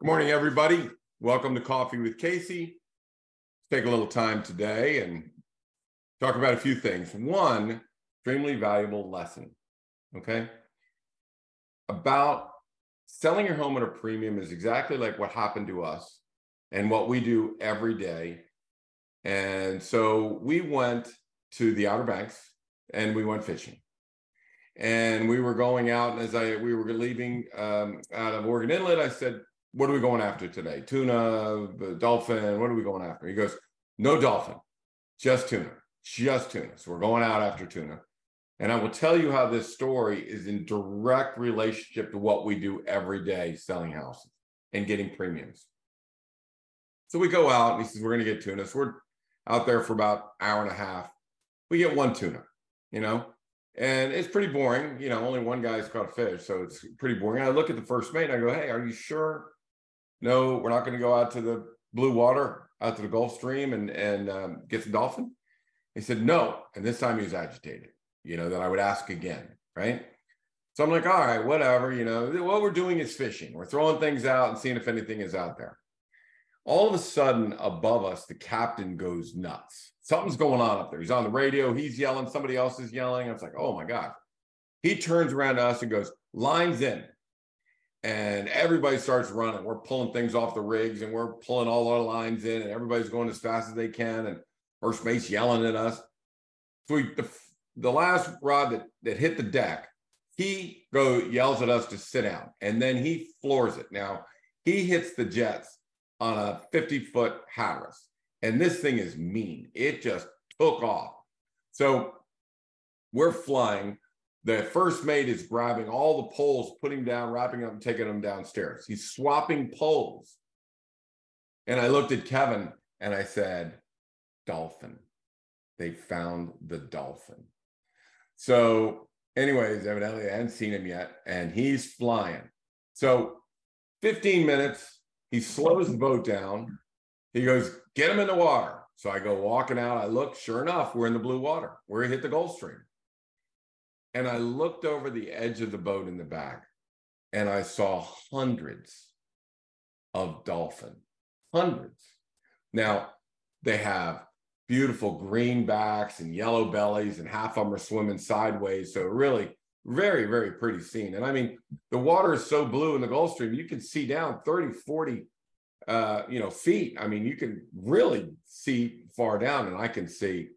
Good morning, everybody. Welcome to Coffee with Casey. Take a little time today and talk about a few things. One, extremely valuable lesson. Okay. About selling your home at a premium is exactly like what happened to us and what we do every day. And so we went to the Outer Banks and we went fishing. And we were going out, and as I we were leaving um, out of Oregon Inlet, I said, what are we going after today? Tuna, uh, dolphin, what are we going after? He goes, no dolphin, just tuna, just tuna. So we're going out after tuna. And I will tell you how this story is in direct relationship to what we do every day selling houses and getting premiums. So we go out and he says, We're going to get tuna. So we're out there for about hour and a half. We get one tuna, you know, and it's pretty boring. You know, only one guy's caught a fish. So it's pretty boring. And I look at the first mate and I go, Hey, are you sure no, we're not going to go out to the blue water, out to the Gulf Stream and and um, get some dolphin? He said no, and this time he was agitated. You know that I would ask again, right? So I'm like, all right, whatever. You know, what we're doing is fishing. We're throwing things out and seeing if anything is out there. All of a sudden, above us, the captain goes nuts. Something's going on up there. He's on the radio. He's yelling. Somebody else is yelling. I was like, oh my god. He turns around to us and goes, lines in and everybody starts running. We're pulling things off the rigs and we're pulling all our lines in, and everybody's going as fast as they can. And first mate's yelling at us. So we, the, the last rod that, that hit the deck, he go yells at us to sit down, and then he floors it. Now he hits the jets on a 50 foot Hatteras, and this thing is mean. It just took off. So we're flying the first mate is grabbing all the poles, putting them down, wrapping up, and taking them downstairs. He's swapping poles. And I looked at Kevin and I said, Dolphin. They found the dolphin. So, anyways, evidently I hadn't seen him yet, and he's flying. So, 15 minutes, he slows the boat down. He goes, Get him in the water. So I go walking out. I look, sure enough, we're in the blue water. We're hit the Gulf Stream. And I looked over the edge of the boat in the back and I saw hundreds of dolphin, hundreds. Now they have beautiful green backs and yellow bellies, and half of them are swimming sideways. So really, very, very pretty scene. And I mean, the water is so blue in the Gulf Stream, you can see down 30, 40 uh, you know, feet. I mean, you can really see far down, and I can see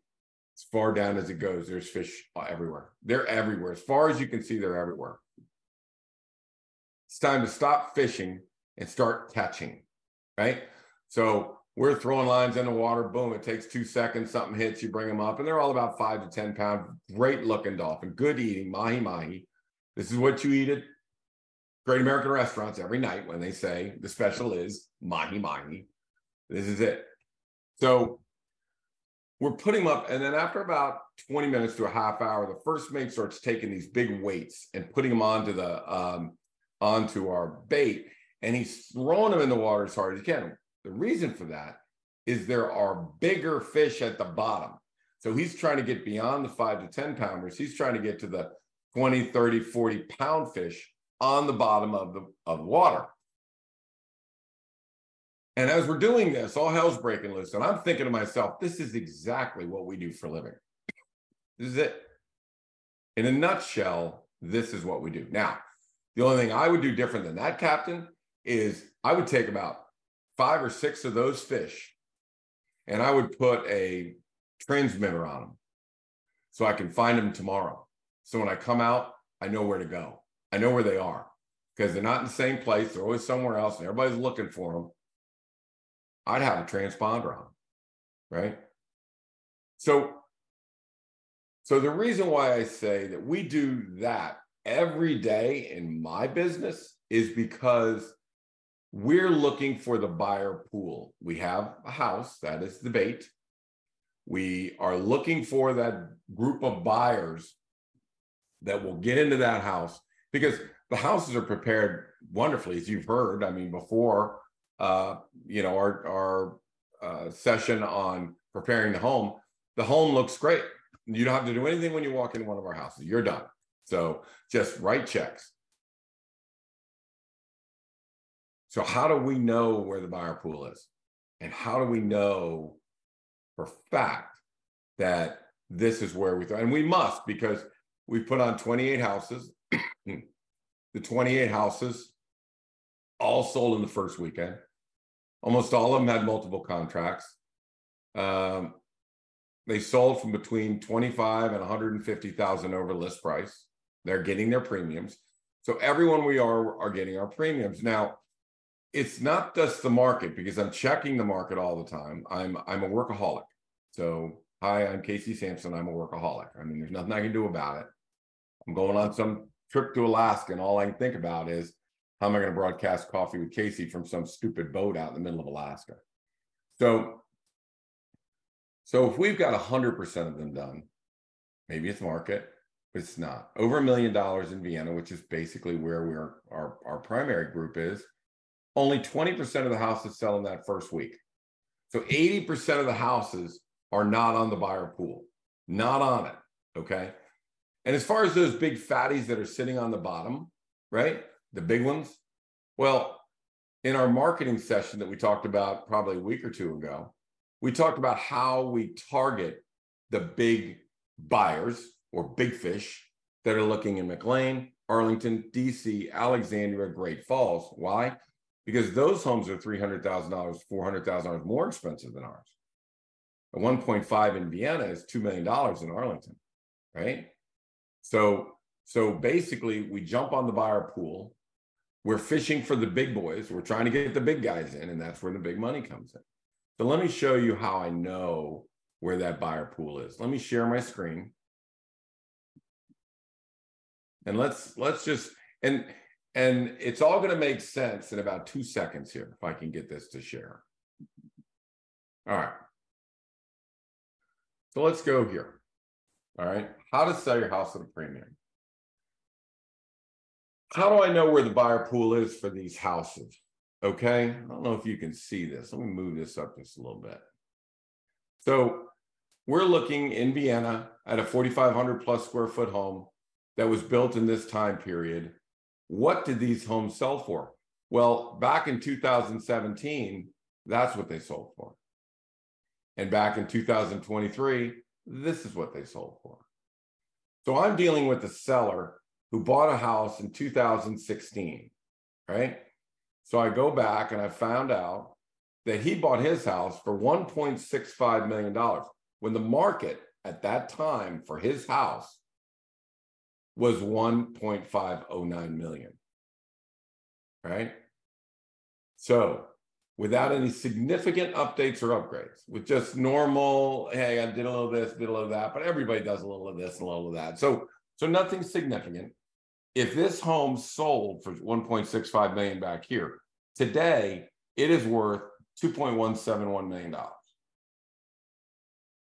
as far down as it goes, there's fish everywhere. They're everywhere. As far as you can see, they're everywhere. It's time to stop fishing and start catching, right? So we're throwing lines in the water. Boom, it takes two seconds. Something hits, you bring them up, and they're all about five to 10 pound. Great looking dolphin, good eating, mahi mahi. This is what you eat at Great American restaurants every night when they say the special is mahi mahi. This is it. So we're putting them up, and then after about 20 minutes to a half hour, the first mate starts taking these big weights and putting them onto the um, onto our bait, and he's throwing them in the water as hard as he can. The reason for that is there are bigger fish at the bottom. So he's trying to get beyond the five to 10 pounders. He's trying to get to the 20, 30, 40 pound fish on the bottom of the, of the water. And as we're doing this, all hell's breaking loose. And I'm thinking to myself, this is exactly what we do for a living. This is it. In a nutshell, this is what we do. Now, the only thing I would do different than that captain is I would take about five or six of those fish and I would put a transmitter on them so I can find them tomorrow. So when I come out, I know where to go. I know where they are because they're not in the same place. They're always somewhere else and everybody's looking for them. I'd have a transponder on, right? So, so the reason why I say that we do that every day in my business is because we're looking for the buyer pool. We have a house, that is the bait. We are looking for that group of buyers that will get into that house because the houses are prepared wonderfully, as you've heard. I mean, before uh, you know, our our uh, session on preparing the home, the home looks great. You don't have to do anything when you walk into one of our houses. You're done. So just write checks. So, how do we know where the buyer pool is? And how do we know for fact that this is where we throw? And we must because we put on 28 houses. the 28 houses all sold in the first weekend. Almost all of them had multiple contracts. Um, they sold from between 25 and 150,000 over list price. They're getting their premiums. So everyone we are are getting our premiums. Now, it's not just the market because I'm checking the market all the time. I'm I'm a workaholic. So hi, I'm Casey Samson. I'm a workaholic. I mean, there's nothing I can do about it. I'm going on some trip to Alaska, and all I can think about is how am I going to broadcast coffee with Casey from some stupid boat out in the middle of Alaska? So, so if we've got hundred percent of them done, maybe it's market, but it's not. Over a million dollars in Vienna, which is basically where we're our, our primary group is, only 20% of the houses sell in that first week. So 80% of the houses are not on the buyer pool, not on it. Okay. And as far as those big fatties that are sitting on the bottom, right? The big ones. Well, in our marketing session that we talked about probably a week or two ago, we talked about how we target the big buyers or big fish that are looking in McLean, Arlington, DC, Alexandria, Great Falls. Why? Because those homes are $300,000, $400,000 more expensive than ours. A 1.5 in Vienna is $2 million in Arlington, right? So, so basically, we jump on the buyer pool. We're fishing for the big boys. We're trying to get the big guys in, and that's where the big money comes in. So let me show you how I know where that buyer pool is. Let me share my screen. And let's let's just and and it's all going to make sense in about two seconds here if I can get this to share. All right. So let's go here. All right. How to sell your house at a premium. How do I know where the buyer pool is for these houses? Okay. I don't know if you can see this. Let me move this up just a little bit. So we're looking in Vienna at a 4,500 plus square foot home that was built in this time period. What did these homes sell for? Well, back in 2017, that's what they sold for. And back in 2023, this is what they sold for. So I'm dealing with the seller who bought a house in 2016, right? So I go back and I found out that he bought his house for $1.65 million when the market at that time for his house was 1.509 million. Right? So without any significant updates or upgrades, with just normal, hey, I did a little of this, did a little of that, but everybody does a little of this and a little of that. So, so nothing significant. If this home sold for 1.65 million back here, today it is worth 2.171 million dollars.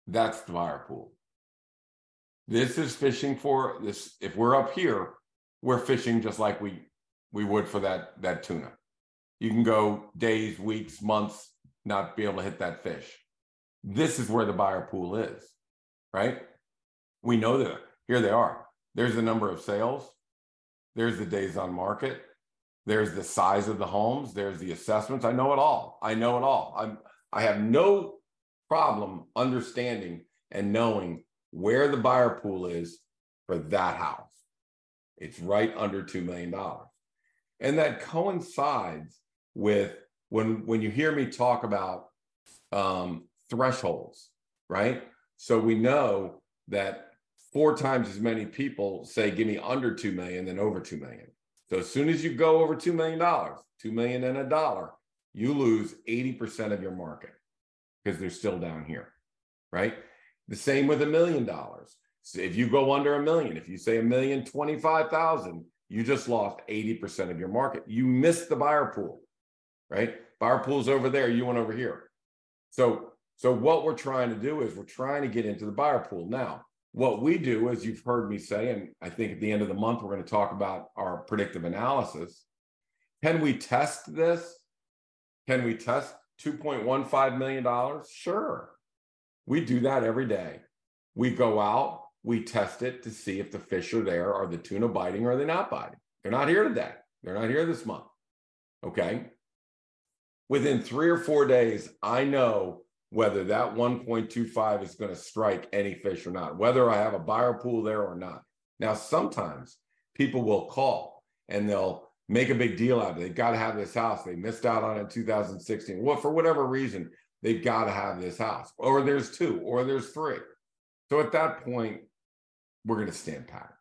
That's the buyer pool. This is fishing for this. If we're up here, we're fishing just like we we would for that that tuna you can go days, weeks, months, not be able to hit that fish. This is where the buyer pool is, right? We know that here they are. There's the number of sales, there's the days on market, there's the size of the homes, there's the assessments. I know it all. I know it all. I'm I have no problem understanding and knowing where the buyer pool is for that house. It's right under $2 million. And that coincides with when when you hear me talk about um, thresholds, right? So we know that four times as many people say, "Give me under two million than over two million. So as soon as you go over two million dollars, two million and a dollar, you lose eighty percent of your market because they're still down here, right? The same with a million dollars. So if you go under a million, if you say a million twenty-five thousand, you just lost 80% of your market. You missed the buyer pool right? Buyer pool's over there, you went over here. So, so what we're trying to do is we're trying to get into the buyer pool. Now, what we do, as you've heard me say, and I think at the end of the month, we're going to talk about our predictive analysis. Can we test this? Can we test $2.15 million? Sure. We do that every day. We go out, we test it to see if the fish are there. Are the tuna biting or are they not biting? They're not here today. They're not here this month. Okay. within three or four days, I know whether that 1.25 is going to strike any fish or not, whether I have a buyer pool there or not. Now, sometimes people will call and they'll make a big deal out of it. They've got to have this house. They missed out on it in 2016. Well, for whatever reason, they've got to have this house, or there's two, or there's three. So at that point, we're going to stand pat.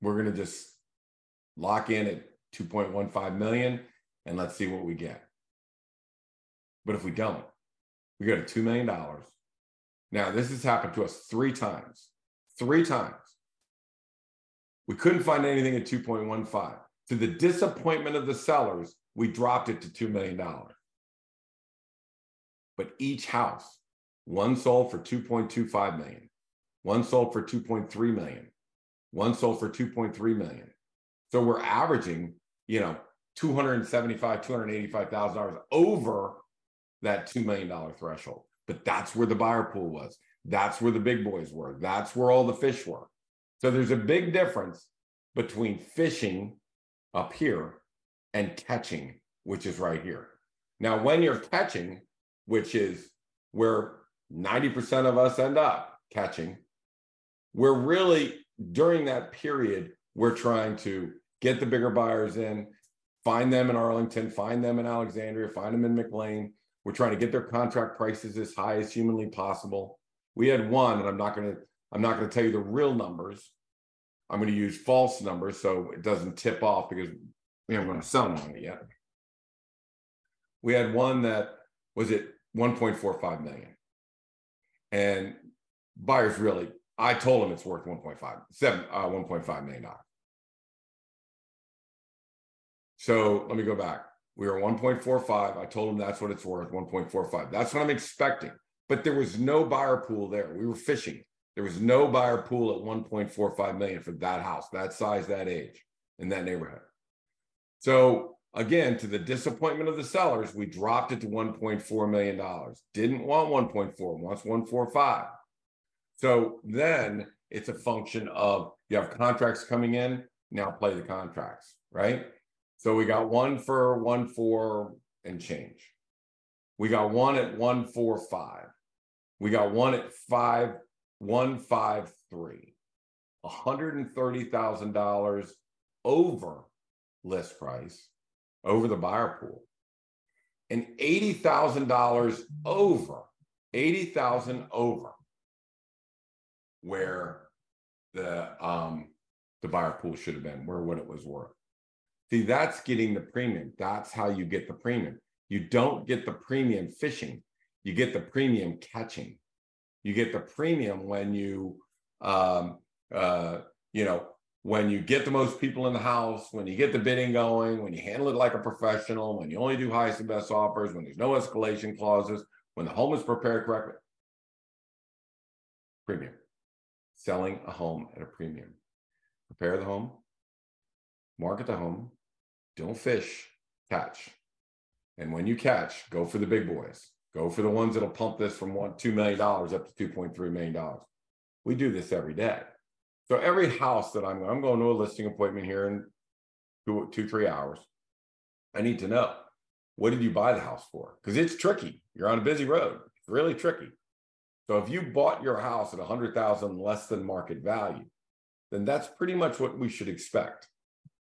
We're going to just lock in at 2.15 million and let's see what we get. But if we don't, we go to $2 million. Now, this has happened to us three times. Three times. We couldn't find anything at 2.15. To the disappointment of the sellers, we dropped it to $2 million. But each house, one sold for 2.25 million, one sold for 2.3 million, one sold for 2.3 million. So we're averaging, you know, 275, 285,000 dollars over that $2 million threshold. But that's where the buyer pool was. That's where the big boys were. That's where all the fish were. So there's a big difference between fishing up here and catching, which is right here. Now, when you're catching, which is where 90% of us end up catching, we're really during that period, we're trying to get the bigger buyers in, find them in Arlington, find them in Alexandria, find them in McLean. We're trying to get their contract prices as high as humanly possible. We had one, and I'm not going to I'm not going to tell you the real numbers. I'm going to use false numbers so it doesn't tip off because we haven't going to sell them yet. We had one that was at 1.45 million, and buyers really. I told them it's worth 1.5 seven uh, 1.5 million dollars. So let me go back. We were 1.45. I told him that's what it's worth, 1.45. That's what I'm expecting. But there was no buyer pool there. We were fishing. There was no buyer pool at 1.45 million for that house, that size, that age, in that neighborhood. So again, to the disappointment of the sellers, we dropped it to 1.4 million dollars. Didn't want 1.4, wants 1.45. So then it's a function of you have contracts coming in, now play the contracts, right? So we got one for one four and change. We got one at one four five. We got one at five one five three. hundred and thirty thousand dollars over list price, over the buyer pool, and eighty thousand dollars over eighty thousand over where the um the buyer pool should have been, where what it was worth. See, that's getting the premium. That's how you get the premium. You don't get the premium fishing. You get the premium catching. You get the premium when you, um, uh, you know, when you get the most people in the house, when you get the bidding going, when you handle it like a professional, when you only do highest and best offers, when there's no escalation clauses, when the home is prepared correctly. Premium. Selling a home at a premium. Prepare the home, market the home, don't fish, catch. And when you catch, go for the big boys. Go for the ones that'll pump this from one two million dollars up to two point three million dollars. We do this every day. So every house that I'm I'm going to a listing appointment here in two, two three hours. I need to know what did you buy the house for? Because it's tricky. You're on a busy road. It's really tricky. So if you bought your house at a hundred thousand less than market value, then that's pretty much what we should expect,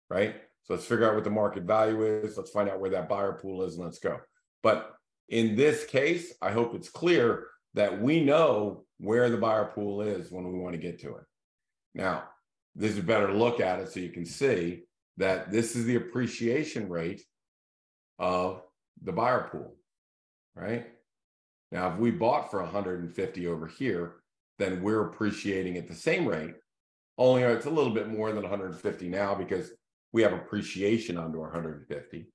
right? So let's figure out what the market value is. Let's find out where that buyer pool is and let's go. But in this case, I hope it's clear that we know where the buyer pool is when we want to get to it. Now, this is a better look at it so you can see that this is the appreciation rate of the buyer pool, right? Now, if we bought for 150 over here, then we're appreciating at the same rate, only it's a little bit more than 150 now because we have appreciation onto 150.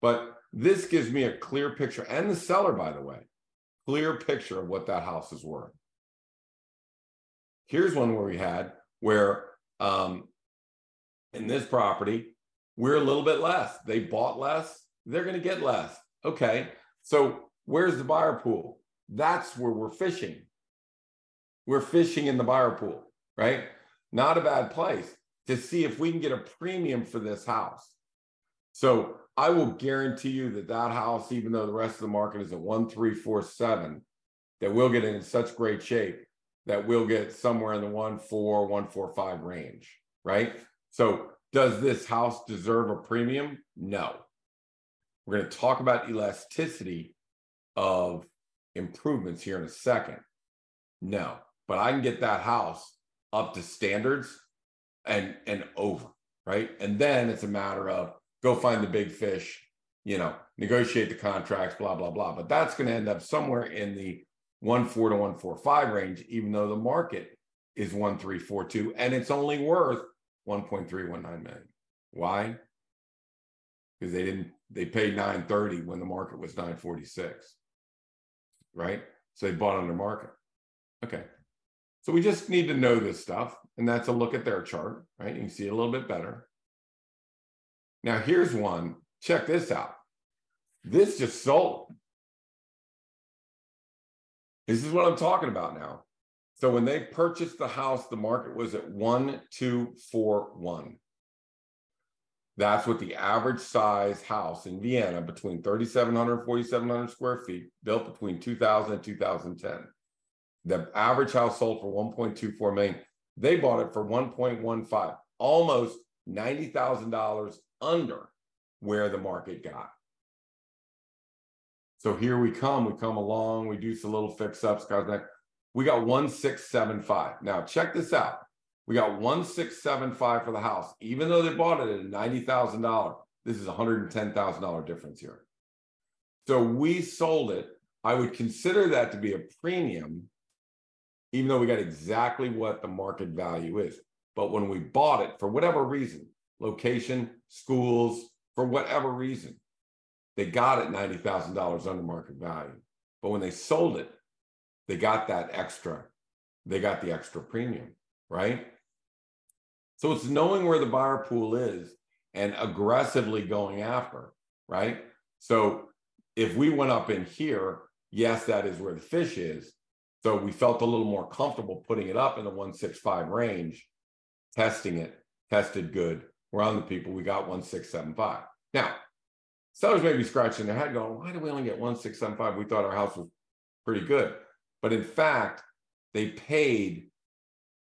But this gives me a clear picture, and the seller, by the way, clear picture of what that house is worth. Here's one where we had where um, in this property, we're a little bit less. They bought less, they're going to get less. Okay. So where's the buyer pool? That's where we're fishing. We're fishing in the buyer pool, right? Not a bad place to see if we can get a premium for this house. So I will guarantee you that that house, even though the rest of the market is at one, three, four, seven, that we'll get in such great shape that we'll get somewhere in the one, four, one, four, five range, right? So does this house deserve a premium? No. We're going to talk about elasticity of improvements here in a second. No, but I can get that house up to standards and and over, right? And then it's a matter of go find the big fish, you know, negotiate the contracts, blah blah blah. But that's going to end up somewhere in the one four to one four five range, even though the market is one three four two, and it's only worth 1.319 million. Why? Because they didn't they paid 930 when the market was 946. Right? So they bought under market. Okay. So we just need to know this stuff. And that's a look at their chart, right? You can see it a little bit better. Now here's one. Check this out. This just sold. This is what I'm talking about now. So when they purchased the house, the market was at 1241. That's what the average size house in Vienna between 3,700 and 4,700 square feet, built between 2000 and 2010. The average house sold for 1.24 million. They bought it for 1.15, almost $90,000 under where the market got. So here we come. We come along. We do some little fix ups. We got 1675. Now, check this out. We got 1675 for the house, even though they bought it at $90,000. This is a $110,000 difference here. So we sold it. I would consider that to be a premium, even though we got exactly what the market value is. But when we bought it, for whatever reason, location, schools, for whatever reason, they got it $90,000 under market value. But when they sold it, they got that extra, they got the extra premium, right? So it's knowing where the buyer pool is and aggressively going after, right? So if we went up in here, yes, that is where the fish is. So we felt a little more comfortable putting it up in the 165 range, testing it, tested good. We're on the people, we got 1675. Now, sellers may be scratching their head going, why do we only get 1675? We thought our house was pretty good. But in fact, they paid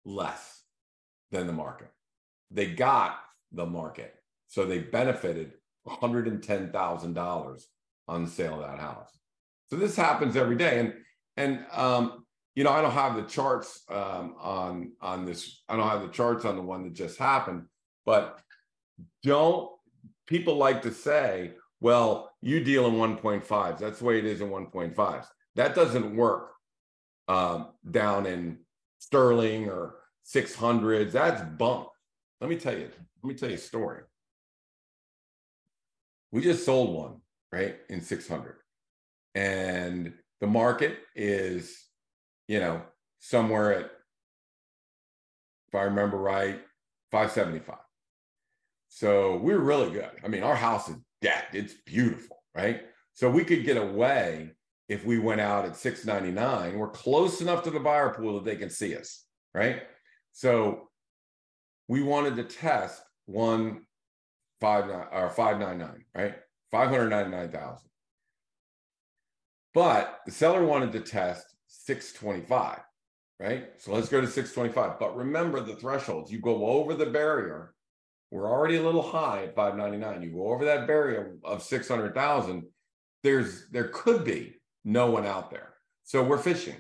less than the market. They got the market. So they benefited $110,000 on the sale of that house. So this happens every day. And, and, um, you know, I don't have the charts um, on on this. I don't have the charts on the one that just happened. But don't people like to say, "Well, you deal in 1.5s. That's the way it is in 1.5s." That doesn't work um, down in Sterling or 600s. That's bunk. Let me tell you, let me tell you a story. We just sold one, right, in 600. And the market is, you know, somewhere at, if I remember right, 575. So we we're really good. I mean, our house is decked, it's beautiful, right? So we could get away if we went out at 699 we're close enough to the buyer pool that they can see us right so we wanted to test one five nine or 599 right 599000 but the seller wanted to test 625 right so let's go to 625 but remember the thresholds you go over the barrier we're already a little high at 599 you go over that barrier of 600000 there's there could be no one out there. So we're fishing.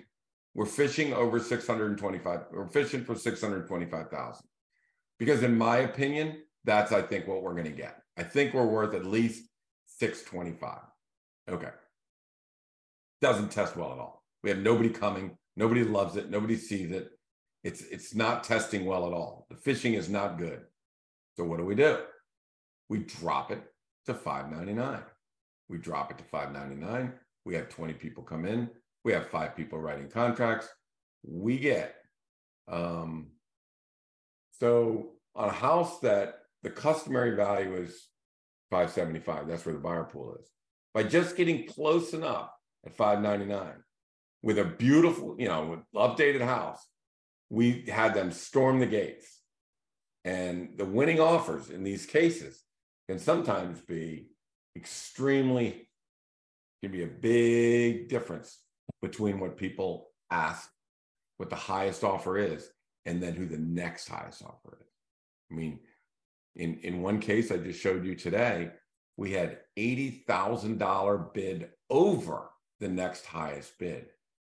We're fishing over 625. We're fishing for 625,000. Because in my opinion, that's I think what we're going to get. I think we're worth at least 625. Okay. Doesn't test well at all. We have nobody coming. Nobody loves it. Nobody sees it. It's it's not testing well at all. The fishing is not good. So what do we do? We drop it to 599. We drop it to 599 we have 20 people come in. We have five people writing contracts. We get um, so on a house that the customary value is 575. That's where the buyer pool is. By just getting close enough at 599 with a beautiful, you know, updated house, we had them storm the gates. And the winning offers in these cases can sometimes be extremely can be a big difference between what people ask, what the highest offer is, and then who the next highest offer is. I mean, in in one case I just showed you today, we had $80,000 bid over the next highest bid.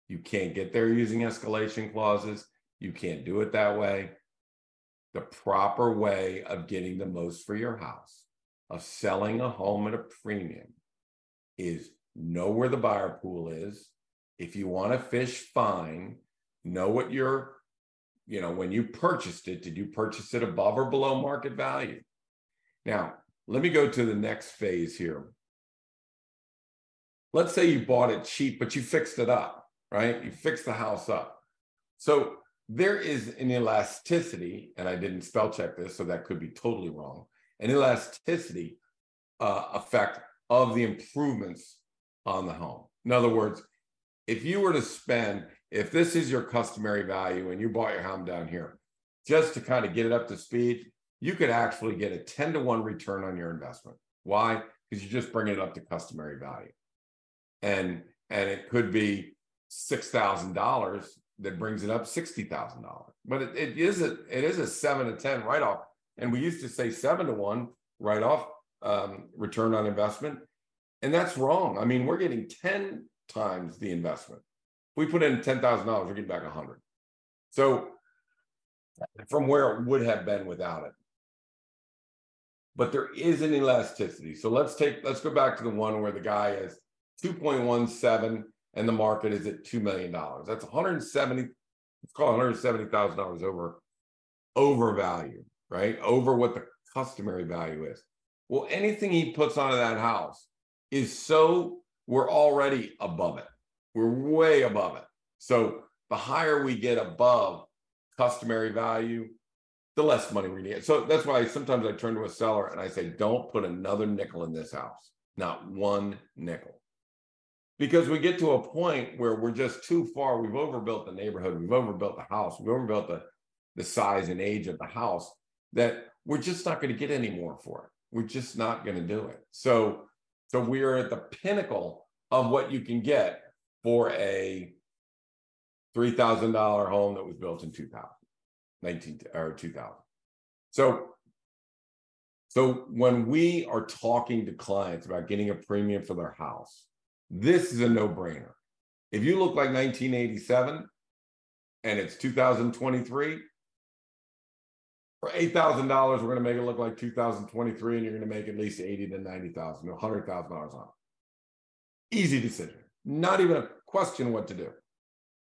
You can't get there using escalation clauses. You can't do it that way. The proper way of getting the most for your house, of selling a home at a premium, is know where the buyer pool is. If you want to fish, fine. Know what your, you know, when you purchased it, did you purchase it above or below market value? Now, let me go to the next phase here. Let's say you bought it cheap, but you fixed it up, right? You fix the house up. So there is an elasticity, and I didn't spell check this, so that could be totally wrong. An elasticity uh, effect of the improvements on the home. In other words, if you were to spend, if this is your customary value and you bought your home down here, just to kind of get it up to speed, you could actually get a 10 to 1 return on your investment. Why? Because you just bring it up to customary value. And and it could be six thousand dollars that brings it up sixty thousand dollars. But it, it is a it is a seven to ten write off. And we used to say seven to one write off um, return on investment. And that's wrong. I mean, we're getting 10 times the investment. If we put in $10,000, we're getting back 100. So from where it would have been without it. But there is an elasticity. So let's take, let's go back to the one where the guy is 2.17 and the market is at $2 million. That's 170, let's call $170,000 over, over value, right? Over what the customary value is. Well, anything he puts onto that house is so we're already above it. We're way above it. So the higher we get above customary value, the less money we need. So that's why sometimes I turn to a seller and I say, don't put another nickel in this house, not one nickel. Because we get to a point where we're just too far. We've overbuilt the neighborhood, we've overbuilt the house, we've overbuilt the, the size and age of the house that we're just not going to get any more for it. We're just not going to do it. So so we are at the pinnacle of what you can get for a $3,000 home that was built in 2000, 19 or 2000. So, so when we are talking to clients about getting a premium for their house, this is a no-brainer. If you look like 1987 and it's 2023, for eight thousand dollars, we're going to make it look like 2023, and you're going to make at least eighty to ninety thousand, or hundred thousand dollars on it. Easy decision. Not even a question what to do.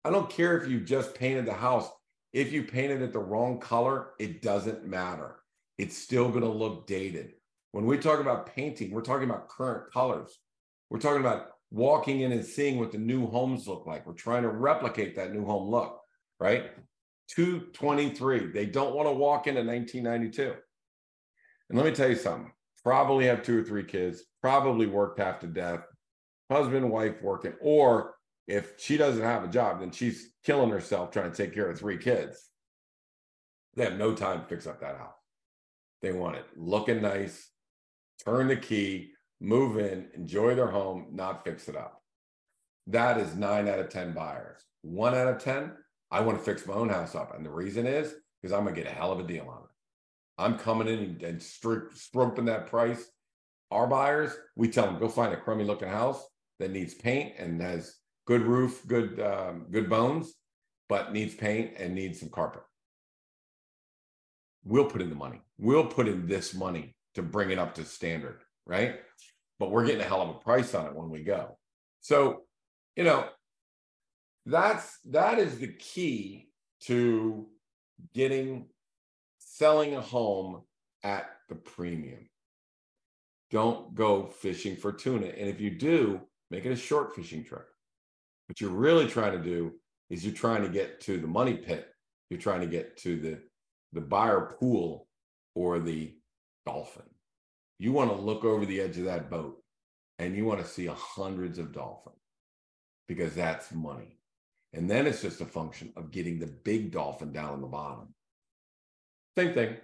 I don't care if you just painted the house. If you painted it the wrong color, it doesn't matter. It's still going to look dated. When we talk about painting, we're talking about current colors. We're talking about walking in and seeing what the new homes look like. We're trying to replicate that new home look, right? 223. They don't want to walk into 1992. And let me tell you something probably have two or three kids, probably worked half to death, husband, wife working, or if she doesn't have a job, then she's killing herself trying to take care of three kids. They have no time to fix up that house. They want it looking nice, turn the key, move in, enjoy their home, not fix it up. That is nine out of 10 buyers. One out of 10 I want to fix my own house up. And the reason is because I'm going to get a hell of a deal on it. I'm coming in and, and that price. Our buyers, we tell them go find a crummy looking house that needs paint and has good roof, good um, good bones, but needs paint and needs some carpet. We'll put in the money. We'll put in this money to bring it up to standard, right? But we're getting a hell of a price on it when we go. So, you know, that's that is the key to getting selling a home at the premium. Don't go fishing for tuna. And if you do make it a short fishing trip. What you're really trying to do is you're trying to get to the money pit. You're trying to get to the the buyer pool or the dolphin you want to look over the edge of that boat and you want to see hundreds of dolphins because that's money and then it's just a function of getting the big dolphin down on the bottom. Same thing.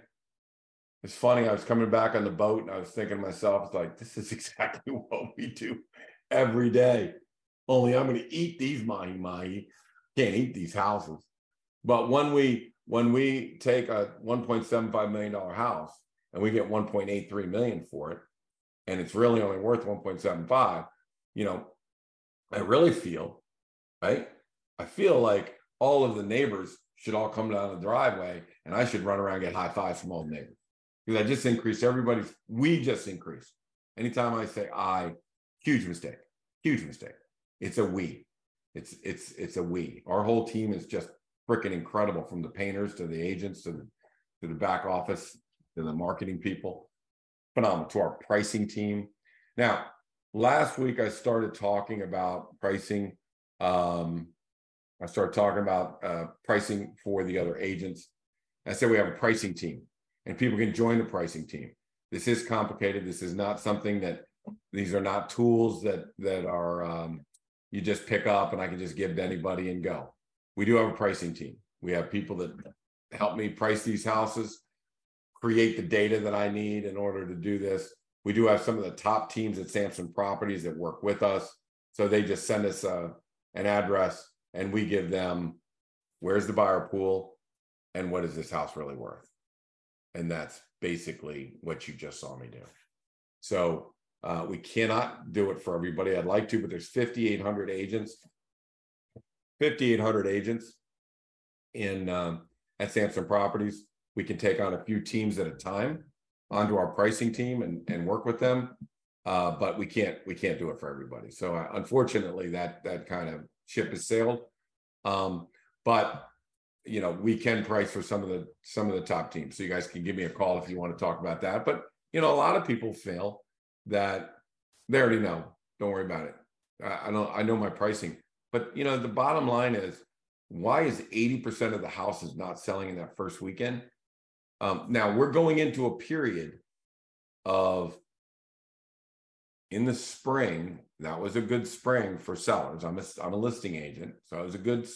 it's funny. I was coming back on the boat and I was thinking to myself, it's like, this is exactly what we do every day. Only I'm going to eat these mahi mahi. Can't eat these houses. But when we when we take a 1.75 million dollar house and we get 1.83 million for it, and it's really only worth 1.75, you know, I really feel, right? I feel like all of the neighbors should all come down the driveway and I should run around and get high fives from all the neighbors. Because I just increased everybody's, we just increased. Anytime I say I, huge mistake, huge mistake. It's a we. It's it's it's a we. Our whole team is just freaking incredible from the painters to the agents to the to the back office to the marketing people. Phenomenal to our pricing team. Now, last week I started talking about pricing. Um, I started talking about uh, pricing for the other agents. I said we have a pricing team, and people can join the pricing team. This is complicated. This is not something that these are not tools that that are um, you just pick up and I can just give to anybody and go. We do have a pricing team. We have people that help me price these houses, create the data that I need in order to do this. We do have some of the top teams at Samson Properties that work with us. So they just send us a, uh, an address and we give them where's the buyer pool and what is this house really worth? And that's basically what you just saw me do. So uh, we cannot do it for everybody. I'd like to, but there's 5,800 agents, 5,800 agents in um, at Samson Properties. We can take on a few teams at a time onto our pricing team and, and work with them. Uh, but we can't we can't do it for everybody. So uh, unfortunately, that that kind of ship has sailed. Um, but you know, we can price for some of the some of the top teams. So you guys can give me a call if you want to talk about that. But you know, a lot of people fail that they already know. Don't worry about it. I, I know I know my pricing, but you know the bottom line is why is 80% of the houses not selling in that first weekend? Um, now we're going into a period of in the spring. That was a good spring for sellers. I'm a I'm a listing agent, so it was a good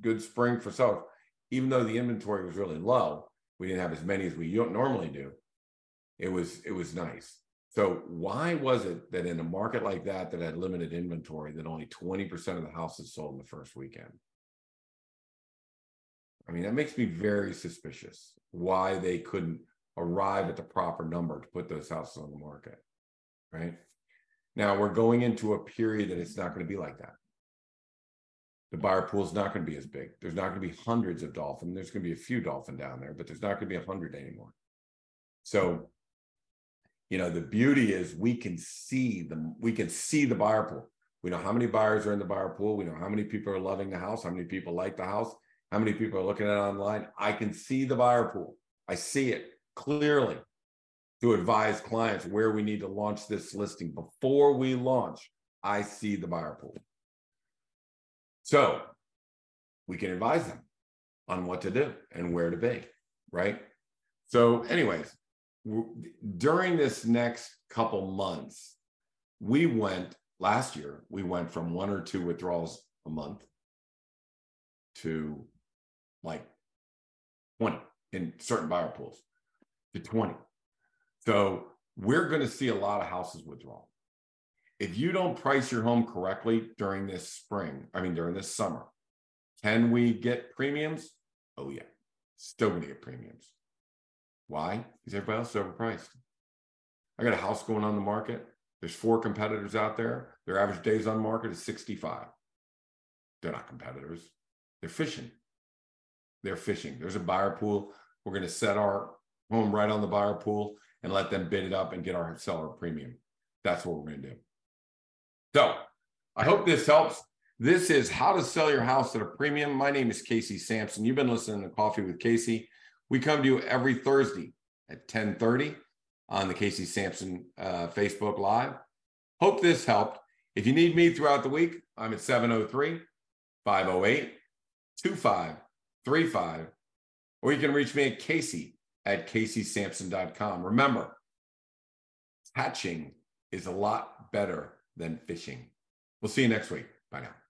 good spring for sellers. Even though the inventory was really low, we didn't have as many as we normally do. It was it was nice. So why was it that in a market like that that had limited inventory that only 20% of the houses sold in the first weekend? I mean, that makes me very suspicious why they couldn't arrive at the proper number to put those houses on the market. Right. Now we're going into a period that it's not going to be like that. The buyer pool is not going to be as big. There's not going to be hundreds of dolphin. There's going to be a few dolphin down there, but there's not going to be a hundred anymore. So you know the beauty is we can see the we can see the buyer pool we know how many buyers are in the buyer pool we know how many people are loving the house how many people like the house how many people are looking at it online? I can see the buyer pool. I see it clearly to advise clients where we need to launch this listing. Before we launch i see the buyer pool. So we can advise them on what to do and where to be right? So anyways during this next couple months, we went last year, we went from one or two withdrawals a month to like 20 in certain buyer pools to 20. So we're going to see a lot of houses withdraw. If you don't price your home correctly during this spring, I mean, during this summer, can we get premiums? Oh, yeah. Still going to get premiums. Why? Because everybody else is overpriced. I got a house going on the market. There's four competitors out there. Their average days on market is 65. They're not competitors. They're fishing. They're fishing. There's a buyer pool. We're going to set our home right on the buyer pool and let them bid it up and get our seller premium. That's what we're going to do. So I hope this helps. This is how to sell your house at a premium. My name is Casey Samson. You've been listening to Coffee with Casey. We come to you every Thursday at 1030 on the Casey Samson uh, Facebook Live. Hope this helped. If you need me throughout the week, I'm at 703 508 2535, or you can reach me at Casey at CaseySamson.com. Remember, hatching is a lot better than fishing. We'll see you next week. Bye now.